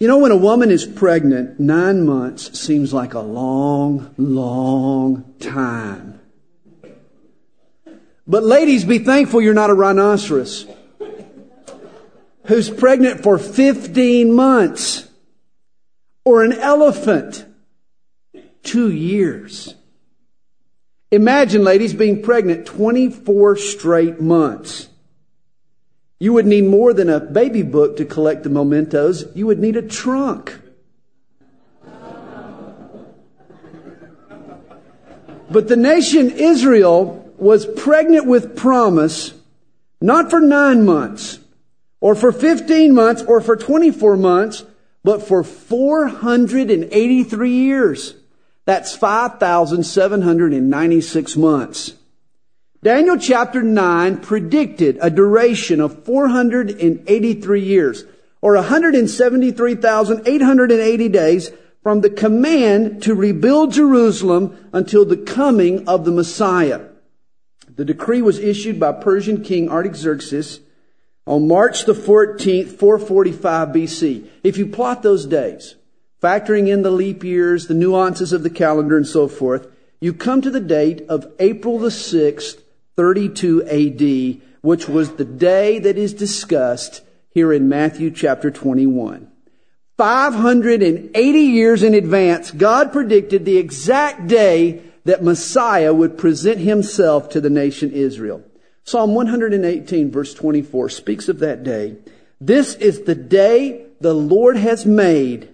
You know, when a woman is pregnant, nine months seems like a long, long time. But ladies, be thankful you're not a rhinoceros who's pregnant for 15 months or an elephant two years. Imagine, ladies, being pregnant 24 straight months. You would need more than a baby book to collect the mementos. You would need a trunk. But the nation Israel was pregnant with promise, not for nine months, or for 15 months, or for 24 months, but for 483 years. That's 5,796 months. Daniel chapter 9 predicted a duration of 483 years, or 173,880 days from the command to rebuild Jerusalem until the coming of the Messiah. The decree was issued by Persian King Artaxerxes on March the 14th, 445 BC. If you plot those days, factoring in the leap years, the nuances of the calendar and so forth, you come to the date of April the 6th, 32 AD, which was the day that is discussed here in Matthew chapter 21. 580 years in advance, God predicted the exact day that Messiah would present himself to the nation Israel. Psalm 118 verse 24 speaks of that day. This is the day the Lord has made.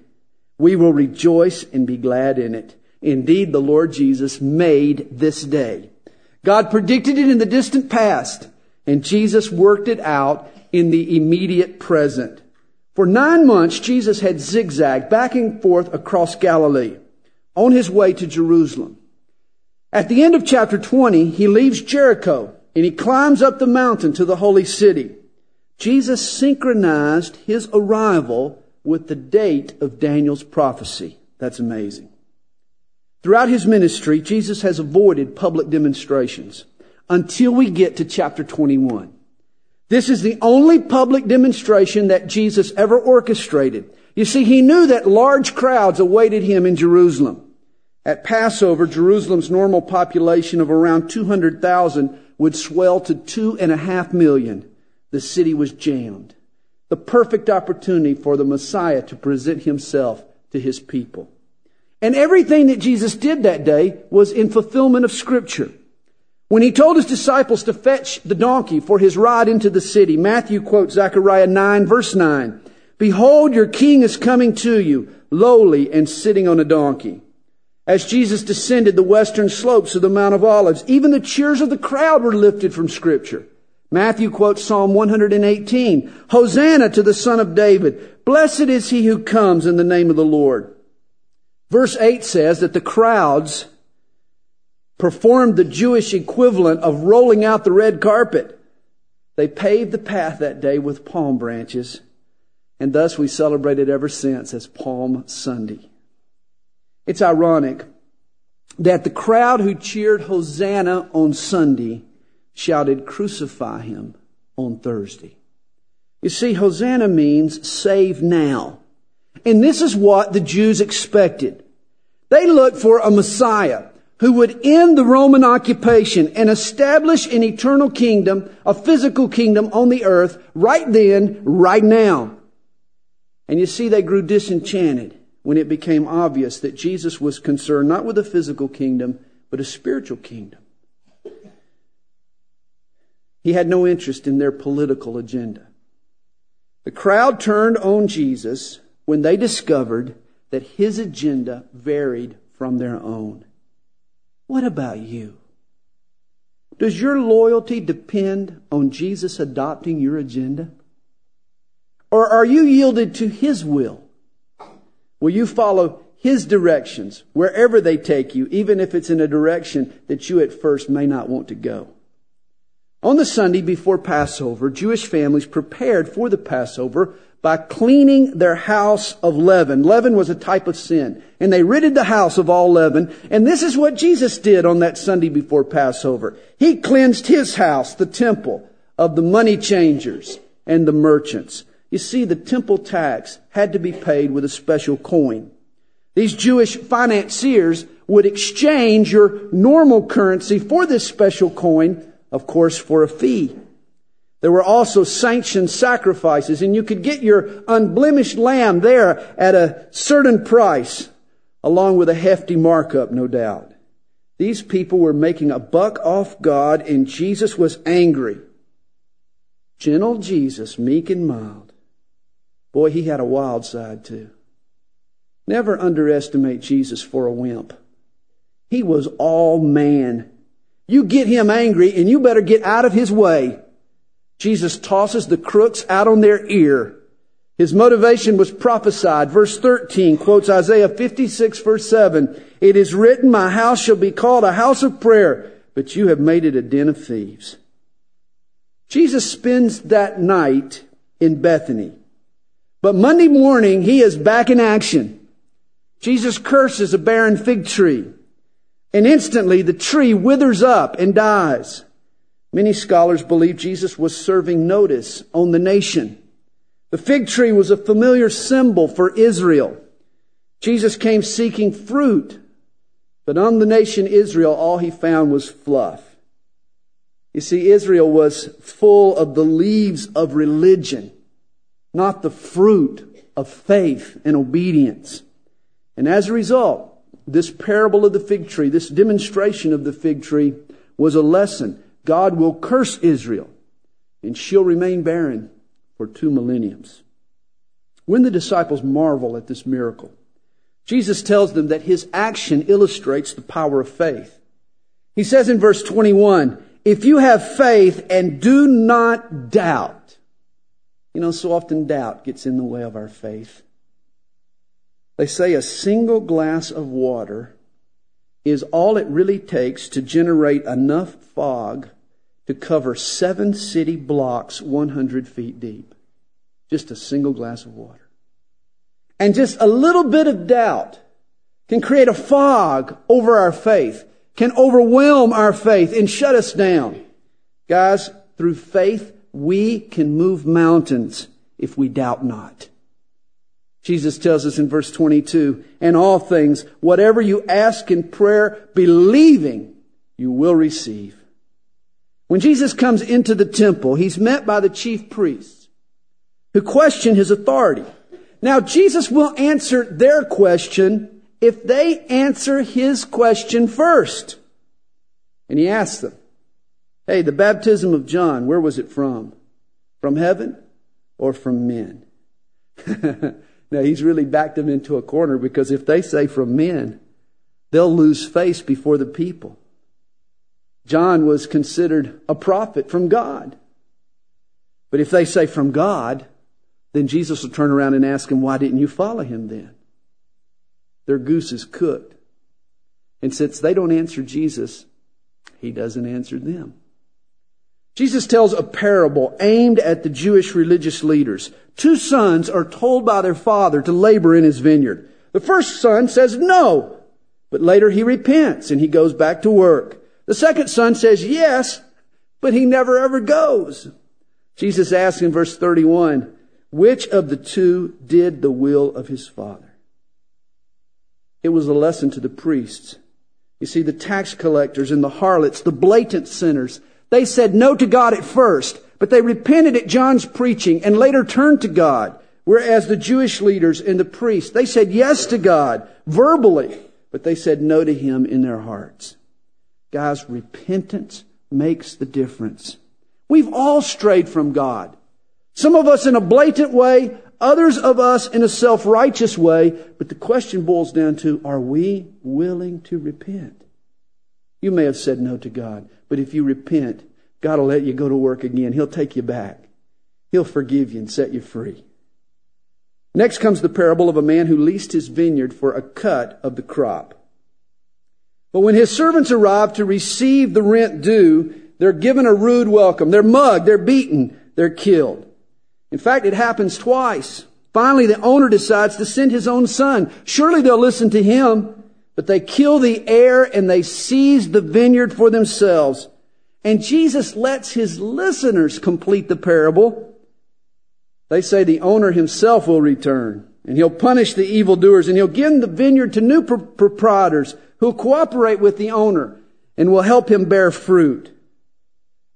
We will rejoice and be glad in it. Indeed, the Lord Jesus made this day. God predicted it in the distant past, and Jesus worked it out in the immediate present. For nine months, Jesus had zigzagged back and forth across Galilee on his way to Jerusalem. At the end of chapter 20, he leaves Jericho and he climbs up the mountain to the holy city. Jesus synchronized his arrival with the date of Daniel's prophecy. That's amazing. Throughout his ministry, Jesus has avoided public demonstrations until we get to chapter 21. This is the only public demonstration that Jesus ever orchestrated. You see, he knew that large crowds awaited him in Jerusalem. At Passover, Jerusalem's normal population of around 200,000 would swell to two and a half million. The city was jammed. The perfect opportunity for the Messiah to present himself to his people. And everything that Jesus did that day was in fulfillment of scripture. When he told his disciples to fetch the donkey for his ride into the city, Matthew quotes Zechariah 9 verse 9. Behold, your king is coming to you, lowly and sitting on a donkey. As Jesus descended the western slopes of the Mount of Olives, even the cheers of the crowd were lifted from scripture. Matthew quotes Psalm 118. Hosanna to the son of David. Blessed is he who comes in the name of the Lord. Verse 8 says that the crowds performed the Jewish equivalent of rolling out the red carpet. They paved the path that day with palm branches, and thus we celebrate it ever since as Palm Sunday. It's ironic that the crowd who cheered Hosanna on Sunday shouted, Crucify him on Thursday. You see, Hosanna means save now. And this is what the Jews expected. They looked for a Messiah who would end the Roman occupation and establish an eternal kingdom, a physical kingdom on the earth right then, right now. And you see, they grew disenchanted when it became obvious that Jesus was concerned not with a physical kingdom, but a spiritual kingdom. He had no interest in their political agenda. The crowd turned on Jesus when they discovered that his agenda varied from their own. What about you? Does your loyalty depend on Jesus adopting your agenda? Or are you yielded to his will? Will you follow his directions wherever they take you, even if it's in a direction that you at first may not want to go? On the Sunday before Passover, Jewish families prepared for the Passover by cleaning their house of leaven. Leaven was a type of sin. And they ridded the house of all leaven. And this is what Jesus did on that Sunday before Passover. He cleansed his house, the temple, of the money changers and the merchants. You see, the temple tax had to be paid with a special coin. These Jewish financiers would exchange your normal currency for this special coin, of course, for a fee. There were also sanctioned sacrifices, and you could get your unblemished lamb there at a certain price, along with a hefty markup, no doubt. These people were making a buck off God, and Jesus was angry. Gentle Jesus, meek and mild. Boy, he had a wild side too. Never underestimate Jesus for a wimp. He was all man. You get him angry and you better get out of his way. Jesus tosses the crooks out on their ear. His motivation was prophesied. Verse 13 quotes Isaiah 56 verse 7. It is written, my house shall be called a house of prayer, but you have made it a den of thieves. Jesus spends that night in Bethany. But Monday morning, he is back in action. Jesus curses a barren fig tree. And instantly the tree withers up and dies. Many scholars believe Jesus was serving notice on the nation. The fig tree was a familiar symbol for Israel. Jesus came seeking fruit, but on the nation Israel, all he found was fluff. You see, Israel was full of the leaves of religion, not the fruit of faith and obedience. And as a result, this parable of the fig tree, this demonstration of the fig tree was a lesson. God will curse Israel and she'll remain barren for two millenniums. When the disciples marvel at this miracle, Jesus tells them that his action illustrates the power of faith. He says in verse 21, if you have faith and do not doubt, you know, so often doubt gets in the way of our faith. They say a single glass of water is all it really takes to generate enough fog to cover seven city blocks 100 feet deep. Just a single glass of water. And just a little bit of doubt can create a fog over our faith, can overwhelm our faith and shut us down. Guys, through faith, we can move mountains if we doubt not. Jesus tells us in verse 22, and all things, whatever you ask in prayer, believing, you will receive. When Jesus comes into the temple, he's met by the chief priests who question his authority. Now, Jesus will answer their question if they answer his question first. And he asks them, Hey, the baptism of John, where was it from? From heaven or from men? now, he's really backed them into a corner because if they say from men, they'll lose face before the people. John was considered a prophet from God. But if they say from God, then Jesus will turn around and ask him, why didn't you follow him then? Their goose is cooked. And since they don't answer Jesus, he doesn't answer them. Jesus tells a parable aimed at the Jewish religious leaders. Two sons are told by their father to labor in his vineyard. The first son says no, but later he repents and he goes back to work. The second son says yes, but he never ever goes. Jesus asks in verse 31, which of the two did the will of his father? It was a lesson to the priests. You see, the tax collectors and the harlots, the blatant sinners, they said no to God at first, but they repented at John's preaching and later turned to God. Whereas the Jewish leaders and the priests, they said yes to God verbally, but they said no to him in their hearts. Guys, repentance makes the difference. We've all strayed from God. Some of us in a blatant way, others of us in a self-righteous way, but the question boils down to, are we willing to repent? You may have said no to God, but if you repent, God will let you go to work again. He'll take you back. He'll forgive you and set you free. Next comes the parable of a man who leased his vineyard for a cut of the crop. But when his servants arrive to receive the rent due, they're given a rude welcome. They're mugged, they're beaten, they're killed. In fact, it happens twice. Finally, the owner decides to send his own son. Surely they'll listen to him. But they kill the heir and they seize the vineyard for themselves. And Jesus lets his listeners complete the parable. They say the owner himself will return and he'll punish the evildoers and he'll give the vineyard to new proprietors who'll cooperate with the owner and will help him bear fruit.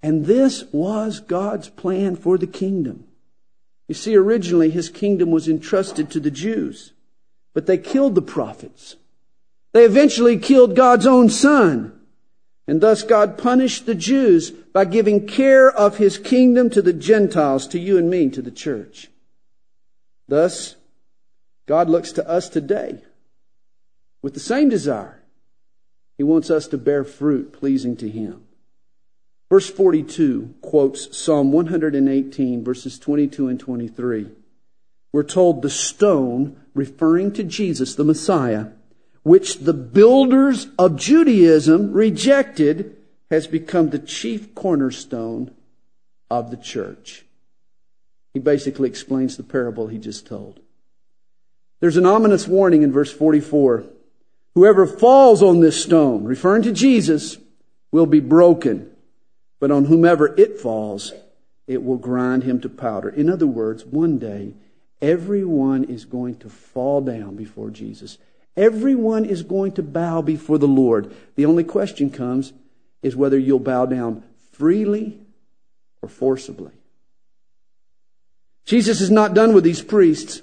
And this was God's plan for the kingdom. You see, originally his kingdom was entrusted to the Jews, but they killed the prophets. They eventually killed God's own son. And thus God punished the Jews by giving care of his kingdom to the Gentiles, to you and me, to the church. Thus, God looks to us today with the same desire. He wants us to bear fruit pleasing to him. Verse 42 quotes Psalm 118, verses 22 and 23. We're told the stone, referring to Jesus, the Messiah, which the builders of Judaism rejected, has become the chief cornerstone of the church. He basically explains the parable he just told. There's an ominous warning in verse 44. Whoever falls on this stone, referring to Jesus, will be broken but on whomever it falls, it will grind him to powder. In other words, one day, everyone is going to fall down before Jesus. Everyone is going to bow before the Lord. The only question comes is whether you'll bow down freely or forcibly. Jesus is not done with these priests.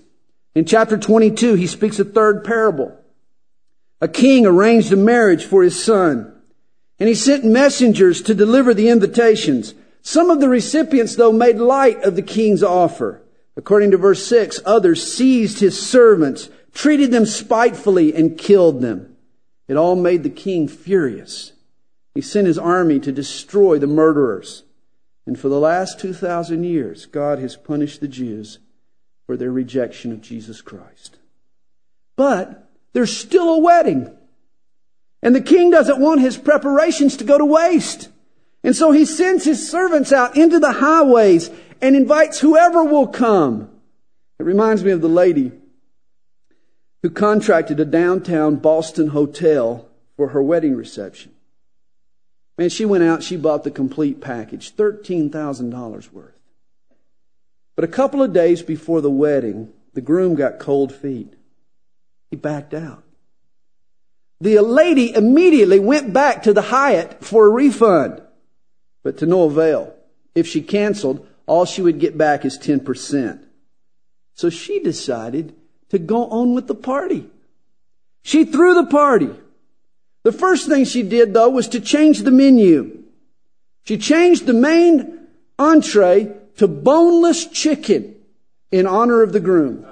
In chapter 22, he speaks a third parable. A king arranged a marriage for his son. And he sent messengers to deliver the invitations. Some of the recipients, though, made light of the king's offer. According to verse 6, others seized his servants, treated them spitefully, and killed them. It all made the king furious. He sent his army to destroy the murderers. And for the last 2,000 years, God has punished the Jews for their rejection of Jesus Christ. But there's still a wedding. And the king doesn't want his preparations to go to waste. And so he sends his servants out into the highways and invites whoever will come. It reminds me of the lady who contracted a downtown Boston hotel for her wedding reception. Man, she went out, she bought the complete package, $13,000 worth. But a couple of days before the wedding, the groom got cold feet. He backed out. The lady immediately went back to the Hyatt for a refund, but to no avail. If she canceled, all she would get back is 10%. So she decided to go on with the party. She threw the party. The first thing she did though was to change the menu. She changed the main entree to boneless chicken in honor of the groom.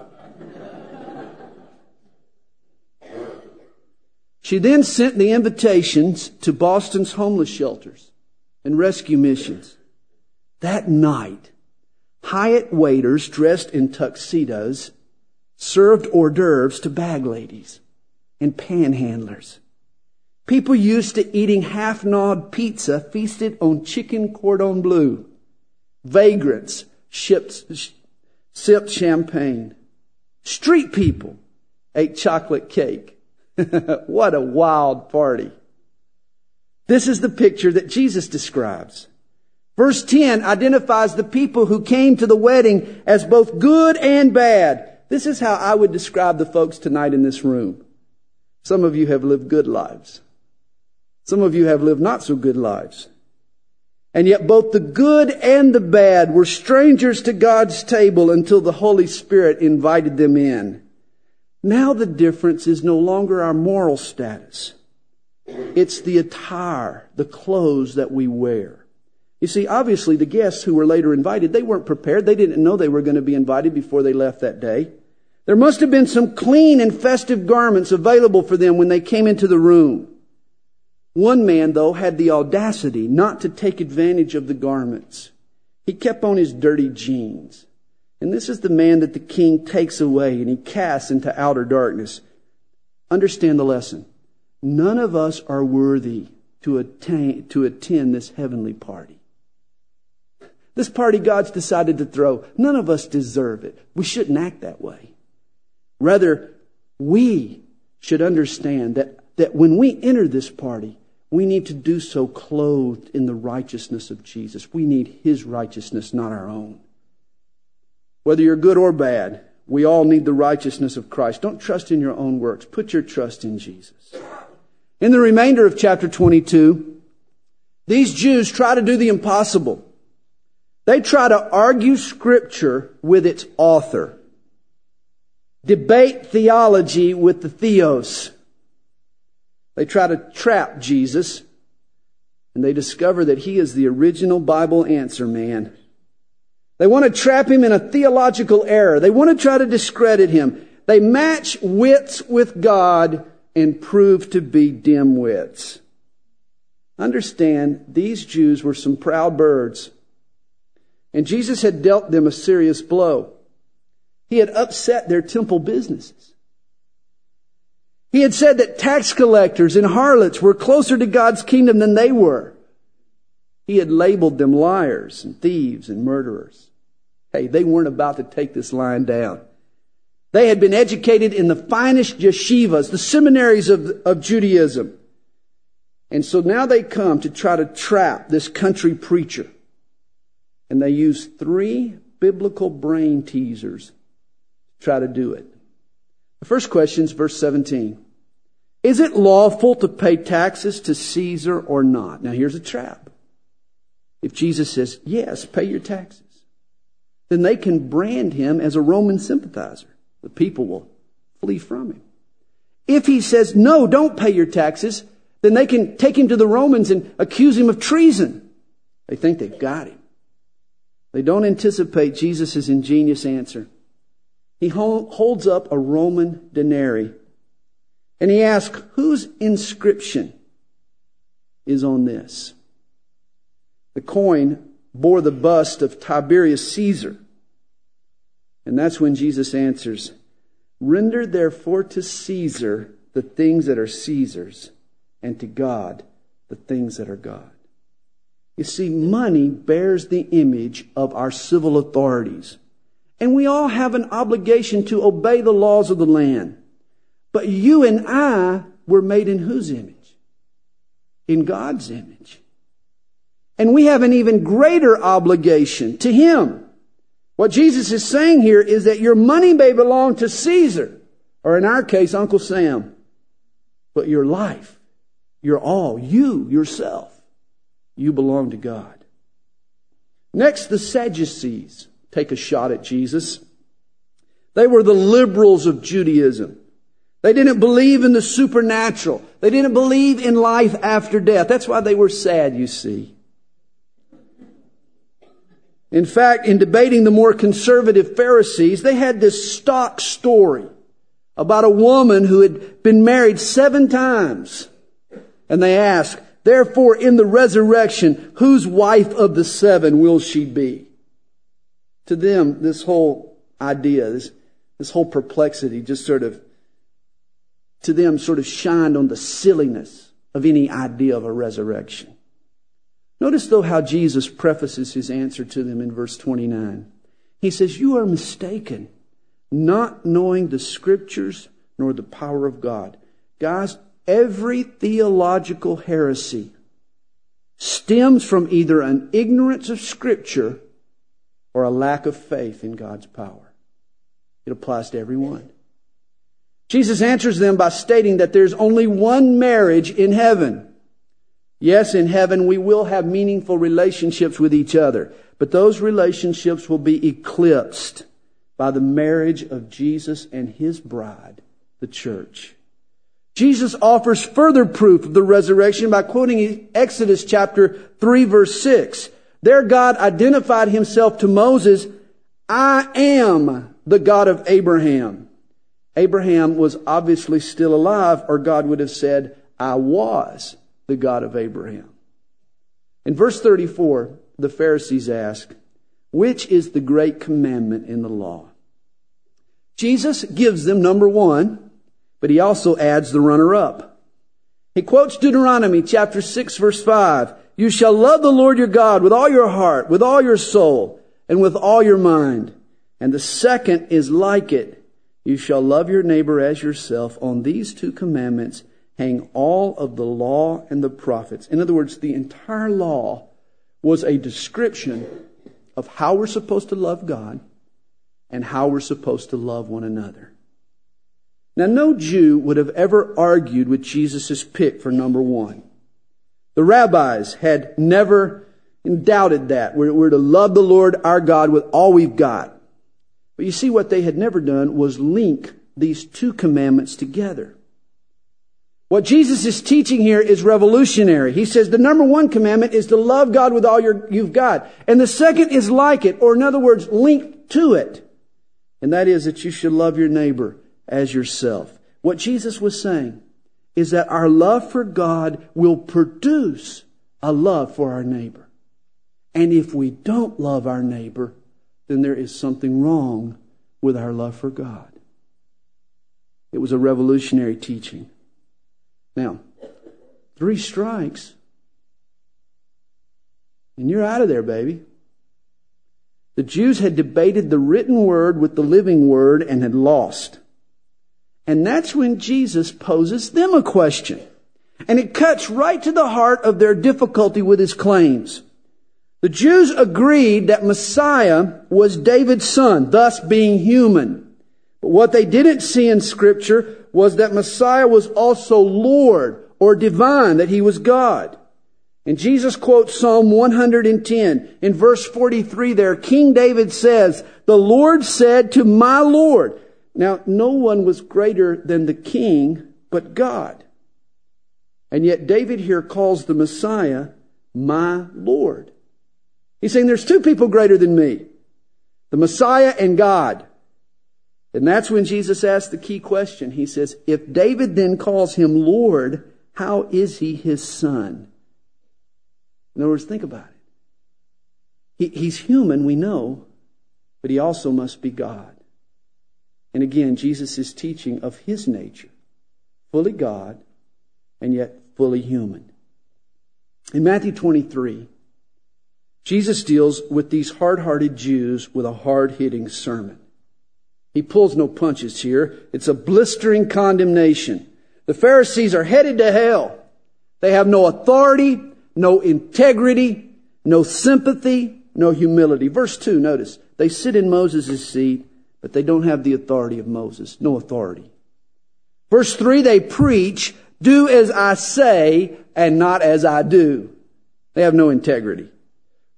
She then sent the invitations to Boston's homeless shelters and rescue missions. That night, Hyatt waiters dressed in tuxedos served hors d'oeuvres to bag ladies and panhandlers. People used to eating half-gnawed pizza feasted on chicken cordon bleu. Vagrants shipped, sipped champagne. Street people ate chocolate cake. what a wild party. This is the picture that Jesus describes. Verse 10 identifies the people who came to the wedding as both good and bad. This is how I would describe the folks tonight in this room. Some of you have lived good lives. Some of you have lived not so good lives. And yet both the good and the bad were strangers to God's table until the Holy Spirit invited them in. Now the difference is no longer our moral status. It's the attire, the clothes that we wear. You see, obviously the guests who were later invited, they weren't prepared. They didn't know they were going to be invited before they left that day. There must have been some clean and festive garments available for them when they came into the room. One man, though, had the audacity not to take advantage of the garments. He kept on his dirty jeans. And this is the man that the king takes away and he casts into outer darkness. Understand the lesson. None of us are worthy to, attain, to attend this heavenly party. This party God's decided to throw, none of us deserve it. We shouldn't act that way. Rather, we should understand that, that when we enter this party, we need to do so clothed in the righteousness of Jesus. We need His righteousness, not our own. Whether you're good or bad, we all need the righteousness of Christ. Don't trust in your own works. Put your trust in Jesus. In the remainder of chapter 22, these Jews try to do the impossible. They try to argue scripture with its author. Debate theology with the theos. They try to trap Jesus and they discover that he is the original Bible answer man. They want to trap him in a theological error. They want to try to discredit him. They match wits with God and prove to be dim wits. Understand, these Jews were some proud birds. And Jesus had dealt them a serious blow. He had upset their temple businesses. He had said that tax collectors and harlots were closer to God's kingdom than they were. He had labeled them liars and thieves and murderers. Hey, they weren't about to take this line down. They had been educated in the finest yeshivas, the seminaries of, of Judaism. And so now they come to try to trap this country preacher. And they use three biblical brain teasers to try to do it. The first question is verse 17. Is it lawful to pay taxes to Caesar or not? Now here's a trap. If Jesus says, yes, pay your taxes, then they can brand him as a Roman sympathizer. The people will flee from him. If he says, no, don't pay your taxes, then they can take him to the Romans and accuse him of treason. They think they've got him. They don't anticipate Jesus' ingenious answer. He holds up a Roman denarius and he asks, whose inscription is on this? The coin bore the bust of Tiberius Caesar. And that's when Jesus answers, Render therefore to Caesar the things that are Caesar's, and to God the things that are God. You see, money bears the image of our civil authorities. And we all have an obligation to obey the laws of the land. But you and I were made in whose image? In God's image. And we have an even greater obligation to Him. What Jesus is saying here is that your money may belong to Caesar, or in our case, Uncle Sam, but your life, your all, you, yourself, you belong to God. Next, the Sadducees take a shot at Jesus. They were the liberals of Judaism. They didn't believe in the supernatural. They didn't believe in life after death. That's why they were sad, you see. In fact, in debating the more conservative Pharisees, they had this stock story about a woman who had been married seven times. And they asked, therefore in the resurrection, whose wife of the seven will she be? To them, this whole idea, this, this whole perplexity just sort of to them sort of shined on the silliness of any idea of a resurrection. Notice though how Jesus prefaces his answer to them in verse 29. He says, You are mistaken, not knowing the scriptures nor the power of God. Guys, every theological heresy stems from either an ignorance of scripture or a lack of faith in God's power. It applies to everyone. Jesus answers them by stating that there's only one marriage in heaven. Yes, in heaven we will have meaningful relationships with each other, but those relationships will be eclipsed by the marriage of Jesus and his bride, the church. Jesus offers further proof of the resurrection by quoting Exodus chapter 3 verse 6. There God identified himself to Moses, I am the God of Abraham, Abraham was obviously still alive, or God would have said, I was the God of Abraham. In verse 34, the Pharisees ask, Which is the great commandment in the law? Jesus gives them number one, but he also adds the runner up. He quotes Deuteronomy chapter 6 verse 5. You shall love the Lord your God with all your heart, with all your soul, and with all your mind. And the second is like it. You shall love your neighbor as yourself. On these two commandments hang all of the law and the prophets. In other words, the entire law was a description of how we're supposed to love God and how we're supposed to love one another. Now, no Jew would have ever argued with Jesus' pick for number one. The rabbis had never doubted that. We're, we're to love the Lord our God with all we've got. But you see, what they had never done was link these two commandments together. What Jesus is teaching here is revolutionary. He says the number one commandment is to love God with all your, you've got. And the second is like it, or in other words, linked to it. And that is that you should love your neighbor as yourself. What Jesus was saying is that our love for God will produce a love for our neighbor. And if we don't love our neighbor, then there is something wrong with our love for God. It was a revolutionary teaching. Now, three strikes, and you're out of there, baby. The Jews had debated the written word with the living word and had lost. And that's when Jesus poses them a question. And it cuts right to the heart of their difficulty with his claims. The Jews agreed that Messiah was David's son, thus being human. But what they didn't see in scripture was that Messiah was also Lord or divine, that he was God. And Jesus quotes Psalm 110. In verse 43 there, King David says, The Lord said to my Lord, now, no one was greater than the king but God. And yet David here calls the Messiah my Lord. He's saying there's two people greater than me. The Messiah and God. And that's when Jesus asks the key question. He says, if David then calls him Lord, how is he his son? In other words, think about it. He, he's human, we know, but he also must be God. And again, Jesus is teaching of his nature, fully God and yet fully human. In Matthew 23, Jesus deals with these hard hearted Jews with a hard hitting sermon. He pulls no punches here. It's a blistering condemnation. The Pharisees are headed to hell. They have no authority, no integrity, no sympathy, no humility. Verse 2, notice, they sit in Moses' seat but they don't have the authority of Moses. No authority. Verse 3, they preach, do as I say and not as I do. They have no integrity.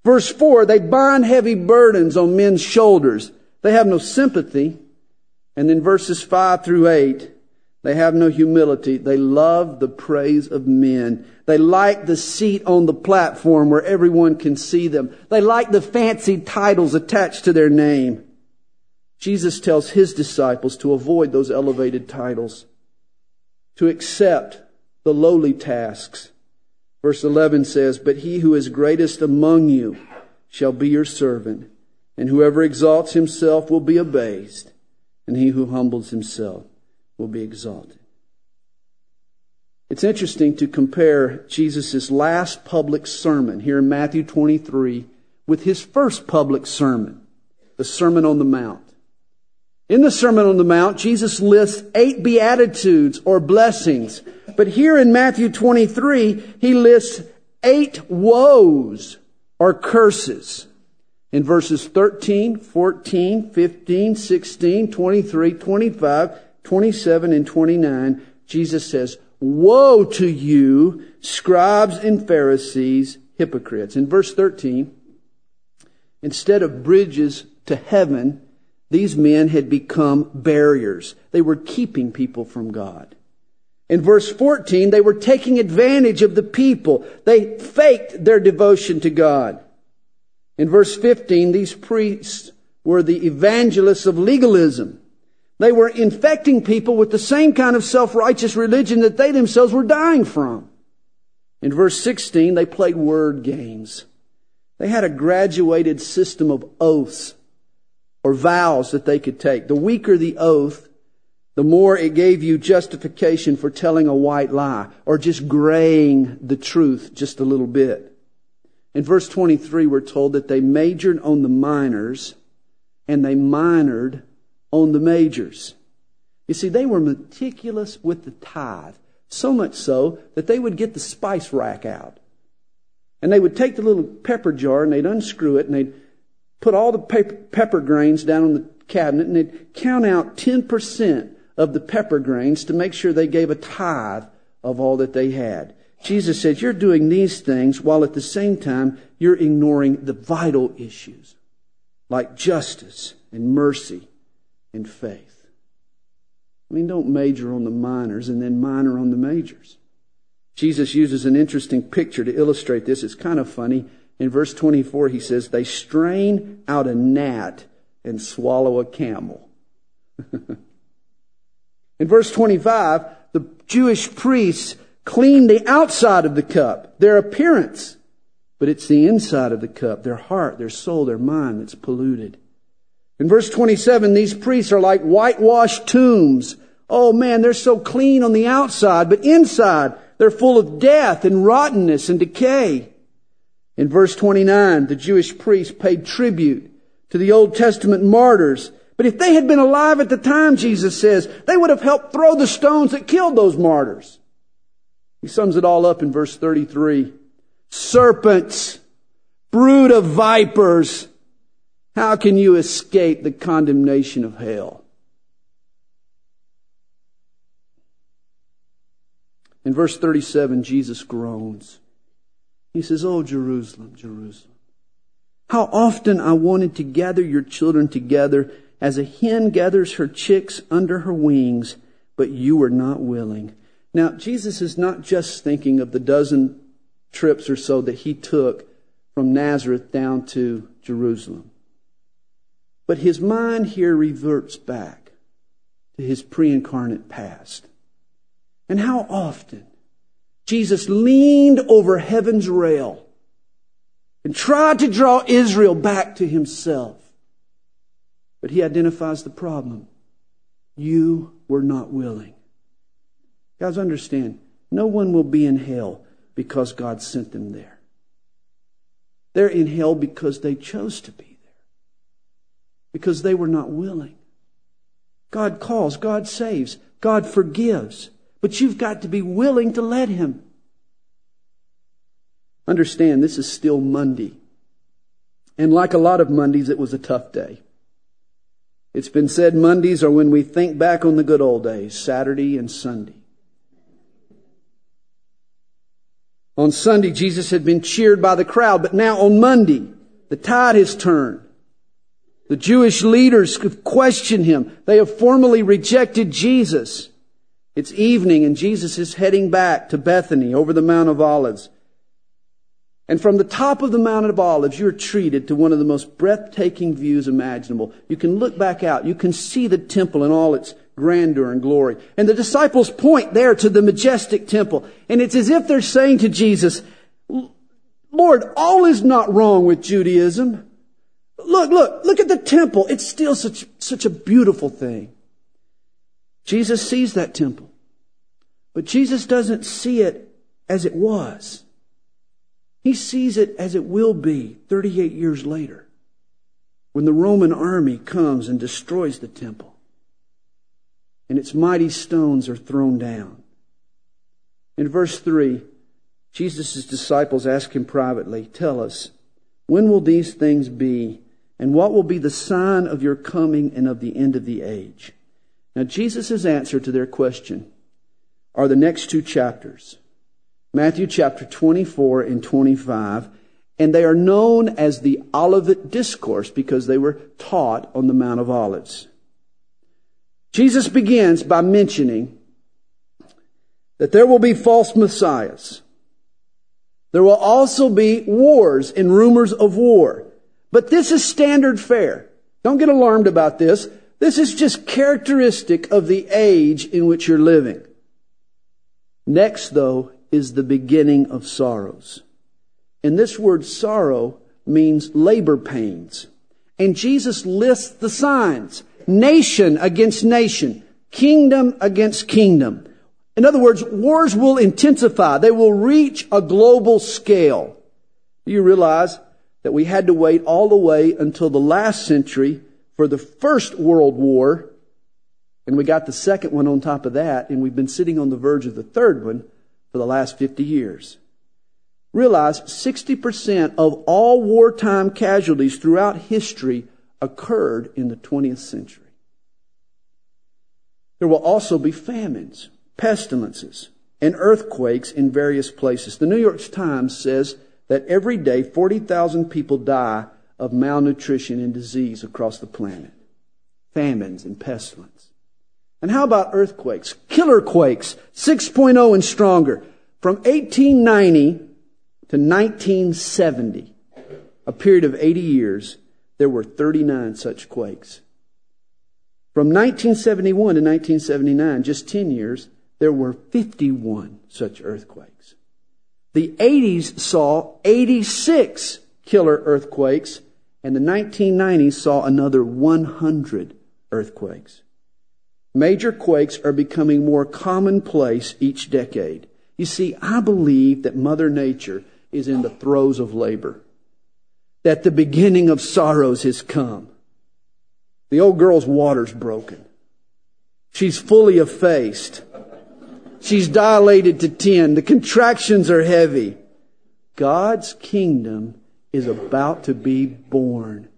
Verse 4, they bind heavy burdens on men's shoulders. They have no sympathy. And then verses 5 through 8, they have no humility. They love the praise of men. They like the seat on the platform where everyone can see them. They like the fancy titles attached to their name. Jesus tells his disciples to avoid those elevated titles, to accept the lowly tasks. Verse 11 says, But he who is greatest among you shall be your servant, and whoever exalts himself will be abased, and he who humbles himself will be exalted. It's interesting to compare Jesus' last public sermon here in Matthew 23 with his first public sermon, the Sermon on the Mount. In the Sermon on the Mount, Jesus lists eight beatitudes or blessings. But here in Matthew 23, he lists eight woes or curses. In verses 13, 14, 15, 16, 23, 25, 27, and 29, Jesus says, Woe to you, scribes and Pharisees, hypocrites. In verse 13, instead of bridges to heaven, these men had become barriers. They were keeping people from God. In verse 14, they were taking advantage of the people. They faked their devotion to God. In verse 15, these priests were the evangelists of legalism. They were infecting people with the same kind of self-righteous religion that they themselves were dying from. In verse 16, they played word games. They had a graduated system of oaths or vows that they could take. The weaker the oath, the more it gave you justification for telling a white lie or just graying the truth just a little bit. In verse 23, we're told that they majored on the minors and they minored on the majors. You see, they were meticulous with the tithe, so much so that they would get the spice rack out. And they would take the little pepper jar and they'd unscrew it and they'd put all the pepper grains down on the cabinet and they'd count out 10% of the pepper grains to make sure they gave a tithe of all that they had. Jesus said, You're doing these things while at the same time you're ignoring the vital issues like justice and mercy and faith. I mean, don't major on the minors and then minor on the majors. Jesus uses an interesting picture to illustrate this. It's kind of funny. In verse 24, he says, They strain out a gnat and swallow a camel. In verse 25, the Jewish priests clean the outside of the cup, their appearance, but it's the inside of the cup, their heart, their soul, their mind that's polluted. In verse 27, these priests are like whitewashed tombs. Oh man, they're so clean on the outside, but inside they're full of death and rottenness and decay. In verse 29, the Jewish priests paid tribute to the Old Testament martyrs. But if they had been alive at the time, Jesus says, they would have helped throw the stones that killed those martyrs. He sums it all up in verse 33. Serpents, brood of vipers, how can you escape the condemnation of hell? In verse 37, Jesus groans. He says, Oh, Jerusalem, Jerusalem. How often I wanted to gather your children together as a hen gathers her chicks under her wings, but you were not willing. Now, Jesus is not just thinking of the dozen trips or so that he took from Nazareth down to Jerusalem. But his mind here reverts back to his pre incarnate past. And how often Jesus leaned over heaven's rail and tried to draw Israel back to himself. But he identifies the problem. You were not willing. Guys, understand, no one will be in hell because God sent them there. They're in hell because they chose to be there, because they were not willing. God calls, God saves, God forgives. But you've got to be willing to let Him. Understand, this is still Monday. And like a lot of Mondays, it was a tough day. It's been said Mondays are when we think back on the good old days, Saturday and Sunday. On Sunday, Jesus had been cheered by the crowd, but now on Monday, the tide has turned. The Jewish leaders have questioned him. They have formally rejected Jesus. It's evening and Jesus is heading back to Bethany over the Mount of Olives. And from the top of the Mount of Olives, you're treated to one of the most breathtaking views imaginable. You can look back out. You can see the temple in all its grandeur and glory. And the disciples point there to the majestic temple. And it's as if they're saying to Jesus, Lord, all is not wrong with Judaism. Look, look, look at the temple. It's still such, such a beautiful thing. Jesus sees that temple. But Jesus doesn't see it as it was. He sees it as it will be 38 years later when the Roman army comes and destroys the temple and its mighty stones are thrown down. In verse 3, Jesus' disciples ask him privately, Tell us, when will these things be, and what will be the sign of your coming and of the end of the age? Now, Jesus' answer to their question are the next two chapters Matthew chapter 24 and 25. And they are known as the Olivet Discourse because they were taught on the Mount of Olives. Jesus begins by mentioning that there will be false messiahs. There will also be wars and rumors of war. But this is standard fare. Don't get alarmed about this. This is just characteristic of the age in which you're living. Next, though, is the beginning of sorrows. And this word sorrow means labor pains. And Jesus lists the signs. Nation against nation. Kingdom against kingdom. In other words, wars will intensify. They will reach a global scale. Do you realize that we had to wait all the way until the last century for the First World War, and we got the second one on top of that, and we've been sitting on the verge of the third one for the last 50 years. Realize 60% of all wartime casualties throughout history occurred in the 20th century. There will also be famines, pestilences, and earthquakes in various places. The New York Times says that every day 40,000 people die of malnutrition and disease across the planet. Famines and pestilence. And how about earthquakes? Killer quakes, 6.0 and stronger. From 1890 to 1970, a period of 80 years, there were 39 such quakes. From 1971 to 1979, just 10 years, there were 51 such earthquakes. The 80s saw 86 killer earthquakes, and the 1990s saw another 100 earthquakes. Major quakes are becoming more commonplace each decade. You see, I believe that Mother Nature is in the throes of labor, that the beginning of sorrows has come. The old girl's water's broken. She's fully effaced. She's dilated to 10. The contractions are heavy. God's kingdom is about to be born.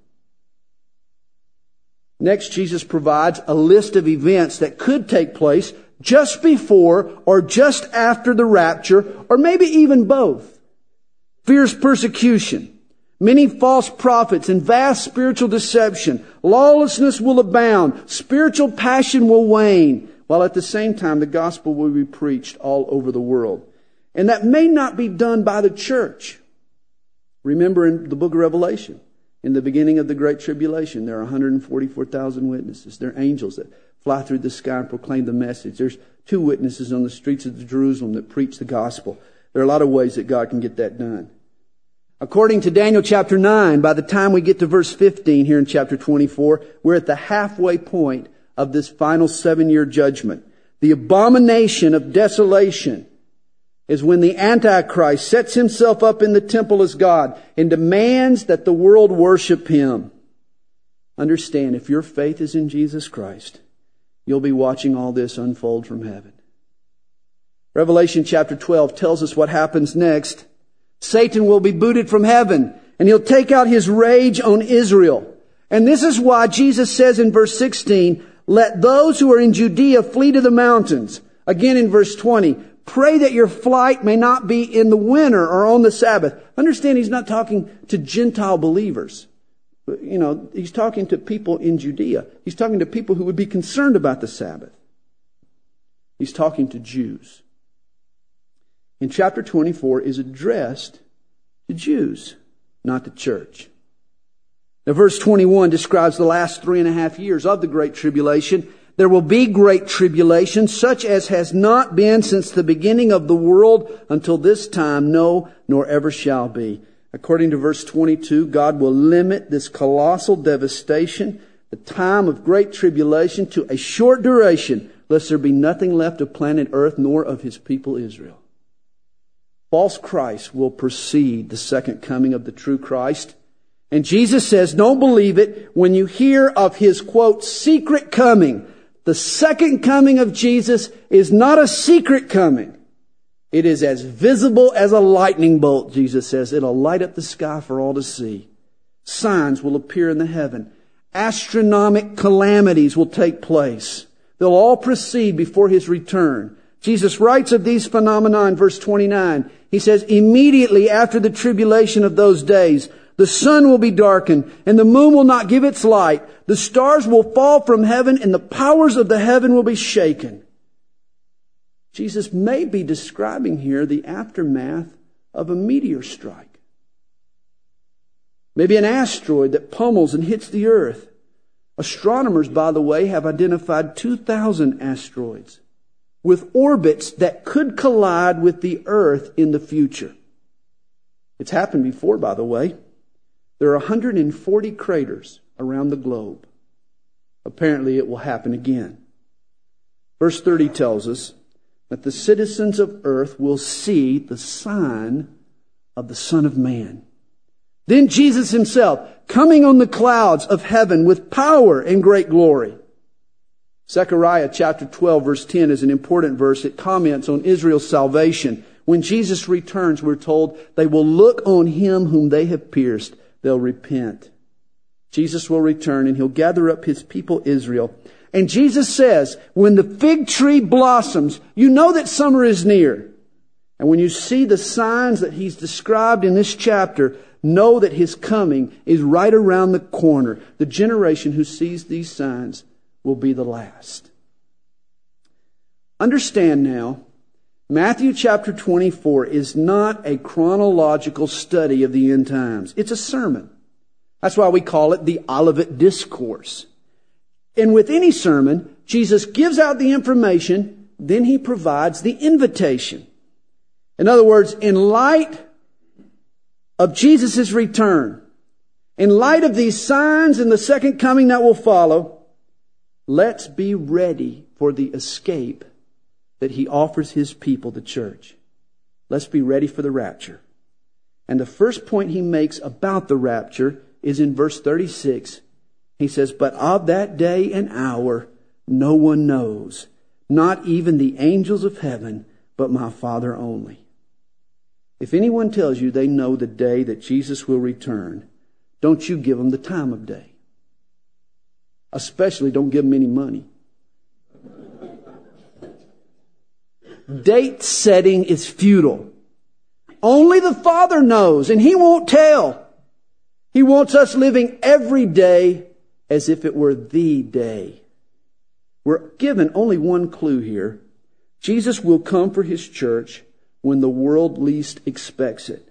Next, Jesus provides a list of events that could take place just before or just after the rapture, or maybe even both. Fierce persecution, many false prophets, and vast spiritual deception. Lawlessness will abound. Spiritual passion will wane while at the same time the gospel will be preached all over the world. And that may not be done by the church. Remember in the book of Revelation, in the beginning of the Great Tribulation, there are 144,000 witnesses. There are angels that fly through the sky and proclaim the message. There's two witnesses on the streets of Jerusalem that preach the gospel. There are a lot of ways that God can get that done. According to Daniel chapter 9, by the time we get to verse 15 here in chapter 24, we're at the halfway point of this final seven year judgment. The abomination of desolation is when the Antichrist sets himself up in the temple as God and demands that the world worship him. Understand, if your faith is in Jesus Christ, you'll be watching all this unfold from heaven. Revelation chapter 12 tells us what happens next. Satan will be booted from heaven and he'll take out his rage on Israel. And this is why Jesus says in verse 16, let those who are in Judea flee to the mountains. Again in verse 20, pray that your flight may not be in the winter or on the Sabbath. Understand he's not talking to Gentile believers. You know, he's talking to people in Judea. He's talking to people who would be concerned about the Sabbath. He's talking to Jews. In chapter 24 is addressed to Jews, not the church. Now, verse 21 describes the last three and a half years of the Great Tribulation. There will be great tribulation, such as has not been since the beginning of the world until this time, no, nor ever shall be. According to verse 22, God will limit this colossal devastation, the time of great tribulation, to a short duration, lest there be nothing left of planet earth nor of his people Israel. False Christ will precede the second coming of the true Christ. And Jesus says, don't believe it when you hear of his quote, secret coming. The second coming of Jesus is not a secret coming. It is as visible as a lightning bolt, Jesus says. It'll light up the sky for all to see. Signs will appear in the heaven. Astronomic calamities will take place. They'll all proceed before his return. Jesus writes of these phenomena in verse 29. He says, immediately after the tribulation of those days, the sun will be darkened and the moon will not give its light. The stars will fall from heaven and the powers of the heaven will be shaken. Jesus may be describing here the aftermath of a meteor strike. Maybe an asteroid that pummels and hits the earth. Astronomers, by the way, have identified 2,000 asteroids with orbits that could collide with the earth in the future. It's happened before, by the way. There are 140 craters around the globe. Apparently, it will happen again. Verse 30 tells us that the citizens of earth will see the sign of the Son of Man. Then Jesus himself coming on the clouds of heaven with power and great glory. Zechariah chapter 12 verse 10 is an important verse. It comments on Israel's salvation. When Jesus returns, we're told they will look on him whom they have pierced they'll repent. Jesus will return and he'll gather up his people Israel. And Jesus says, when the fig tree blossoms, you know that summer is near. And when you see the signs that he's described in this chapter, know that his coming is right around the corner. The generation who sees these signs will be the last. Understand now, Matthew chapter 24 is not a chronological study of the end times. It's a sermon. That's why we call it the Olivet Discourse. And with any sermon, Jesus gives out the information, then he provides the invitation. In other words, in light of Jesus' return, in light of these signs and the second coming that will follow, let's be ready for the escape that he offers his people, the church. Let's be ready for the rapture. And the first point he makes about the rapture is in verse 36. He says, But of that day and hour no one knows, not even the angels of heaven, but my Father only. If anyone tells you they know the day that Jesus will return, don't you give them the time of day. Especially don't give them any money. Date setting is futile. Only the Father knows, and He won't tell. He wants us living every day as if it were the day. We're given only one clue here. Jesus will come for His church when the world least expects it.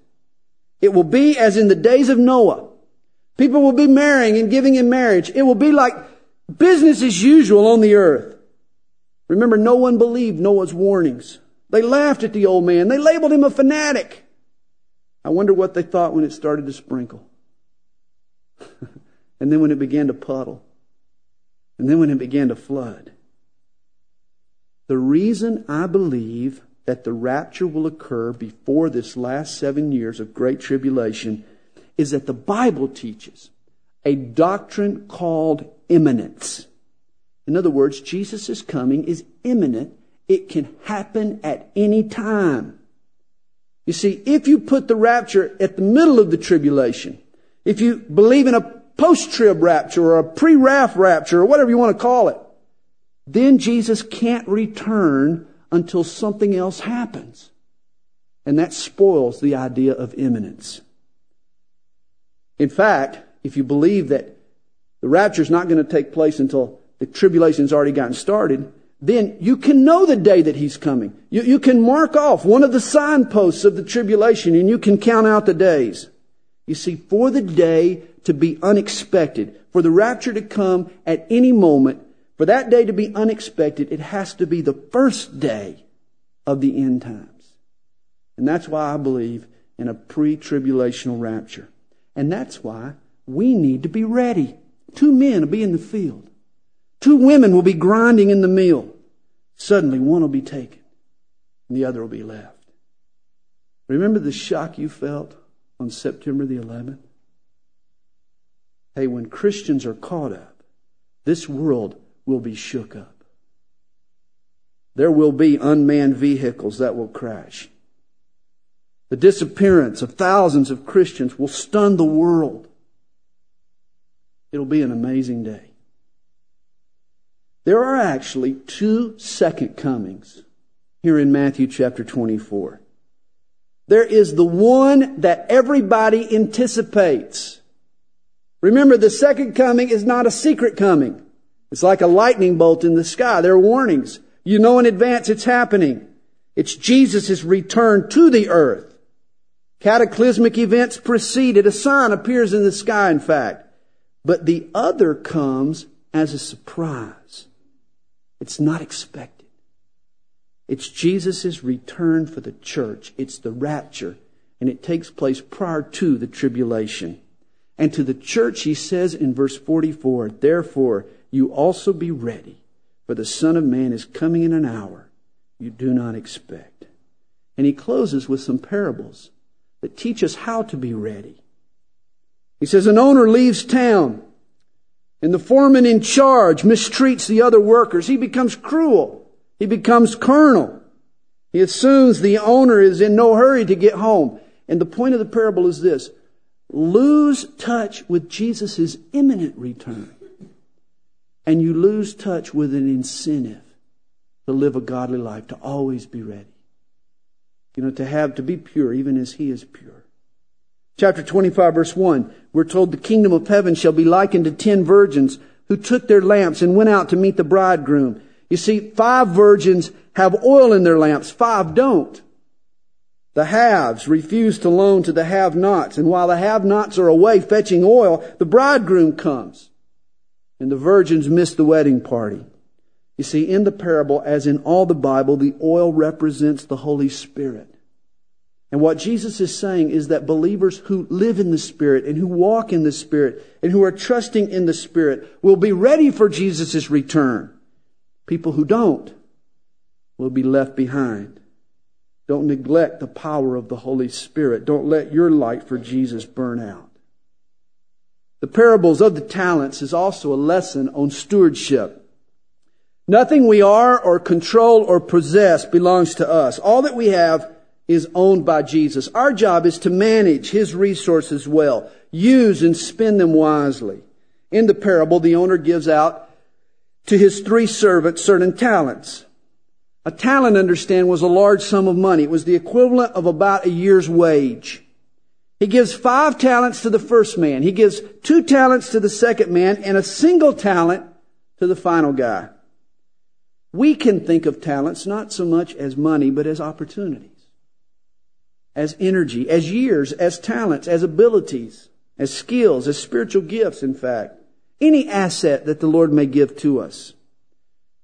It will be as in the days of Noah. People will be marrying and giving in marriage. It will be like business as usual on the earth. Remember, no one believed Noah's warnings. They laughed at the old man. They labeled him a fanatic. I wonder what they thought when it started to sprinkle. and then when it began to puddle. And then when it began to flood. The reason I believe that the rapture will occur before this last seven years of great tribulation is that the Bible teaches a doctrine called imminence. In other words, Jesus' coming is imminent. It can happen at any time. You see, if you put the rapture at the middle of the tribulation, if you believe in a post-trib rapture or a pre-wrath rapture or whatever you want to call it, then Jesus can't return until something else happens. And that spoils the idea of imminence. In fact, if you believe that the rapture is not going to take place until the tribulation's already gotten started, then you can know the day that he's coming. You, you can mark off one of the signposts of the tribulation and you can count out the days. You see, for the day to be unexpected, for the rapture to come at any moment, for that day to be unexpected, it has to be the first day of the end times. And that's why I believe in a pre-tribulational rapture. And that's why we need to be ready. Two men will be in the field. Two women will be grinding in the mill. Suddenly one will be taken and the other will be left. Remember the shock you felt on September the 11th? Hey, when Christians are caught up, this world will be shook up. There will be unmanned vehicles that will crash. The disappearance of thousands of Christians will stun the world. It'll be an amazing day. There are actually two second comings here in Matthew chapter 24. There is the one that everybody anticipates. Remember, the second coming is not a secret coming. It's like a lightning bolt in the sky. There are warnings. You know in advance it's happening. It's Jesus' return to the earth. Cataclysmic events precede it. A sign appears in the sky, in fact. But the other comes as a surprise. It's not expected. It's Jesus' return for the church. It's the rapture. And it takes place prior to the tribulation. And to the church, he says in verse 44, Therefore, you also be ready, for the Son of Man is coming in an hour you do not expect. And he closes with some parables that teach us how to be ready. He says, An owner leaves town, and the foreman in charge mistreats the other workers. He becomes cruel. He becomes carnal. He assumes the owner is in no hurry to get home. And the point of the parable is this lose touch with Jesus' imminent return. And you lose touch with an incentive to live a godly life, to always be ready. You know, to have, to be pure, even as he is pure. Chapter 25 verse 1, we're told the kingdom of heaven shall be likened to ten virgins who took their lamps and went out to meet the bridegroom. You see, five virgins have oil in their lamps, five don't. The haves refuse to loan to the have-nots, and while the have-nots are away fetching oil, the bridegroom comes. And the virgins miss the wedding party. You see, in the parable, as in all the Bible, the oil represents the Holy Spirit. And what Jesus is saying is that believers who live in the Spirit and who walk in the Spirit and who are trusting in the Spirit will be ready for Jesus' return. People who don't will be left behind. Don't neglect the power of the Holy Spirit. Don't let your light for Jesus burn out. The parables of the talents is also a lesson on stewardship. Nothing we are or control or possess belongs to us. All that we have is owned by Jesus. Our job is to manage His resources well, use and spend them wisely. In the parable, the owner gives out to his three servants certain talents. A talent, understand, was a large sum of money. It was the equivalent of about a year's wage. He gives five talents to the first man. He gives two talents to the second man and a single talent to the final guy. We can think of talents not so much as money, but as opportunities, as energy, as years, as talents, as abilities, as skills, as spiritual gifts, in fact. Any asset that the Lord may give to us.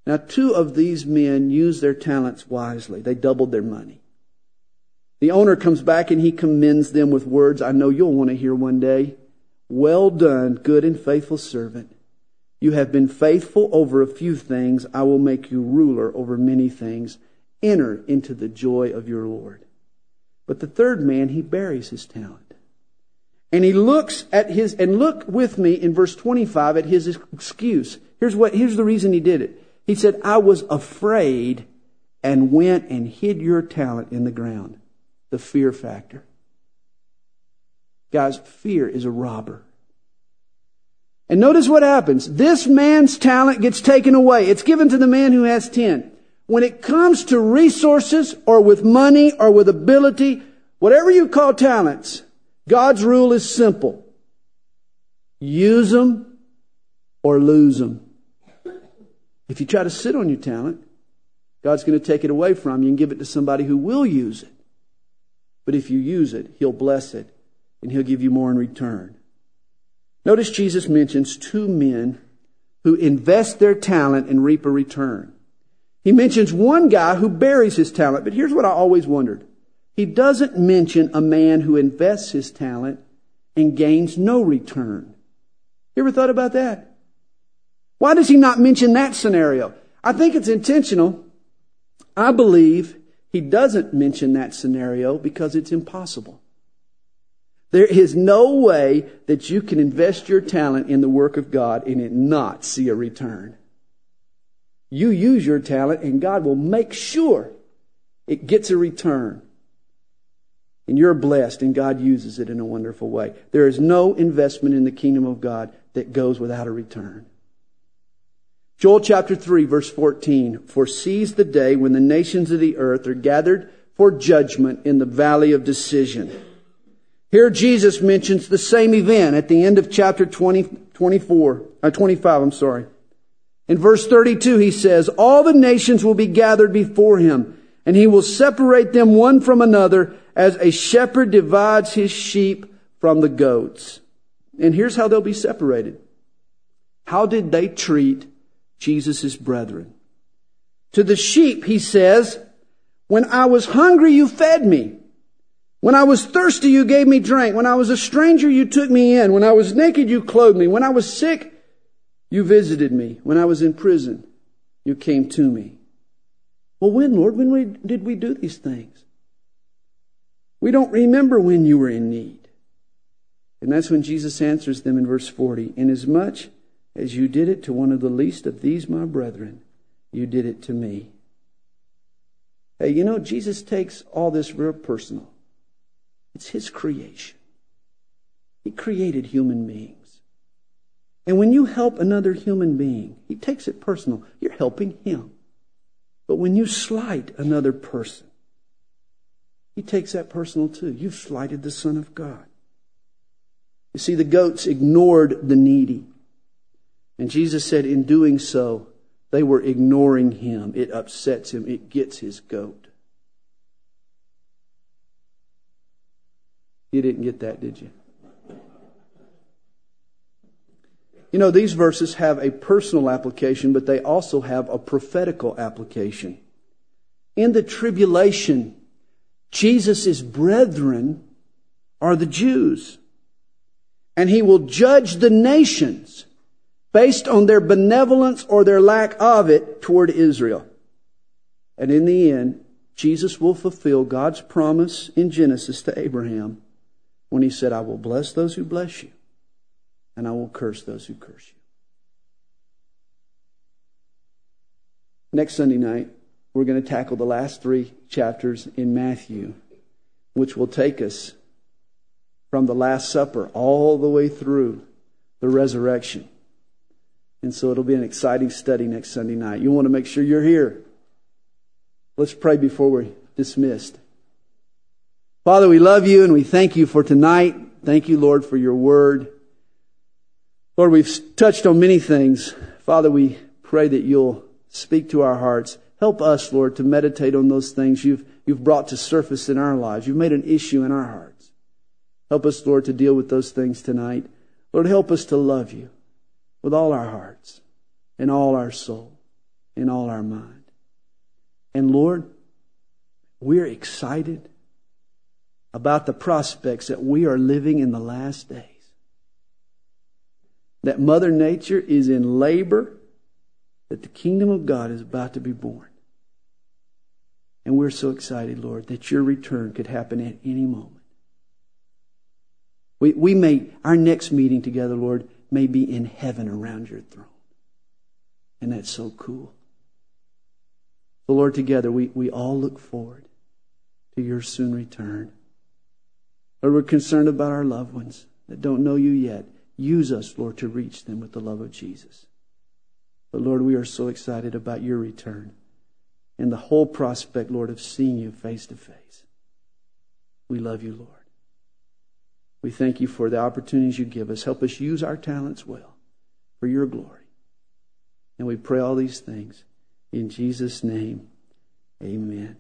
Now, two of these men used their talents wisely. They doubled their money. The owner comes back and he commends them with words I know you'll want to hear one day. Well done, good and faithful servant. You have been faithful over a few things. I will make you ruler over many things. Enter into the joy of your Lord. But the third man, he buries his talent. And he looks at his, and look with me in verse 25 at his excuse. Here's what, here's the reason he did it. He said, I was afraid and went and hid your talent in the ground. The fear factor. Guys, fear is a robber. And notice what happens. This man's talent gets taken away. It's given to the man who has 10. When it comes to resources or with money or with ability, whatever you call talents, God's rule is simple. Use them or lose them. If you try to sit on your talent, God's going to take it away from you and give it to somebody who will use it. But if you use it, He'll bless it and He'll give you more in return. Notice Jesus mentions two men who invest their talent and reap a return. He mentions one guy who buries his talent, but here's what I always wondered. He doesn't mention a man who invests his talent and gains no return. You ever thought about that? Why does he not mention that scenario? I think it's intentional. I believe he doesn't mention that scenario because it's impossible. There is no way that you can invest your talent in the work of God and it not see a return. You use your talent and God will make sure it gets a return. And you're blessed and God uses it in a wonderful way. There is no investment in the kingdom of God that goes without a return. Joel chapter 3 verse 14 foresees the day when the nations of the earth are gathered for judgment in the valley of decision. Here Jesus mentions the same event at the end of chapter 20, 24, uh, 25, I'm sorry. In verse 32, he says, All the nations will be gathered before him, and he will separate them one from another as a shepherd divides his sheep from the goats. And here's how they'll be separated. How did they treat Jesus' brethren? To the sheep, he says, When I was hungry, you fed me. When I was thirsty, you gave me drink. When I was a stranger, you took me in. When I was naked, you clothed me. When I was sick, you visited me. When I was in prison, you came to me. Well, when, Lord? When we, did we do these things? We don't remember when you were in need. And that's when Jesus answers them in verse 40. Inasmuch as you did it to one of the least of these, my brethren, you did it to me. Hey, you know, Jesus takes all this real personal. It's His creation. He created human beings. And when you help another human being, he takes it personal. You're helping him. But when you slight another person, he takes that personal too. You've slighted the Son of God. You see, the goats ignored the needy. And Jesus said, in doing so, they were ignoring him. It upsets him. It gets his goat. You didn't get that, did you? You know, these verses have a personal application, but they also have a prophetical application. In the tribulation, Jesus' brethren are the Jews. And he will judge the nations based on their benevolence or their lack of it toward Israel. And in the end, Jesus will fulfill God's promise in Genesis to Abraham when he said, I will bless those who bless you, and I will curse those who curse you. Next Sunday night, we're going to tackle the last three chapters in Matthew, which will take us from the Last Supper all the way through the resurrection. And so it'll be an exciting study next Sunday night. You want to make sure you're here. Let's pray before we're dismissed. Father, we love you and we thank you for tonight. Thank you, Lord, for your word. Lord, we've touched on many things. Father, we pray that you'll speak to our hearts. Help us, Lord, to meditate on those things you've, you've brought to surface in our lives. You've made an issue in our hearts. Help us, Lord, to deal with those things tonight. Lord, help us to love you with all our hearts and all our soul and all our mind. And Lord, we're excited about the prospects that we are living in the last days. That Mother Nature is in labor, that the kingdom of God is about to be born. And we're so excited, Lord, that your return could happen at any moment. We, we may, our next meeting together, Lord, may be in heaven around your throne. And that's so cool. So, Lord, together we, we all look forward to your soon return. Lord, we're concerned about our loved ones that don't know you yet. Use us, Lord, to reach them with the love of Jesus. But, Lord, we are so excited about your return and the whole prospect, Lord, of seeing you face to face. We love you, Lord. We thank you for the opportunities you give us. Help us use our talents well for your glory. And we pray all these things in Jesus' name. Amen.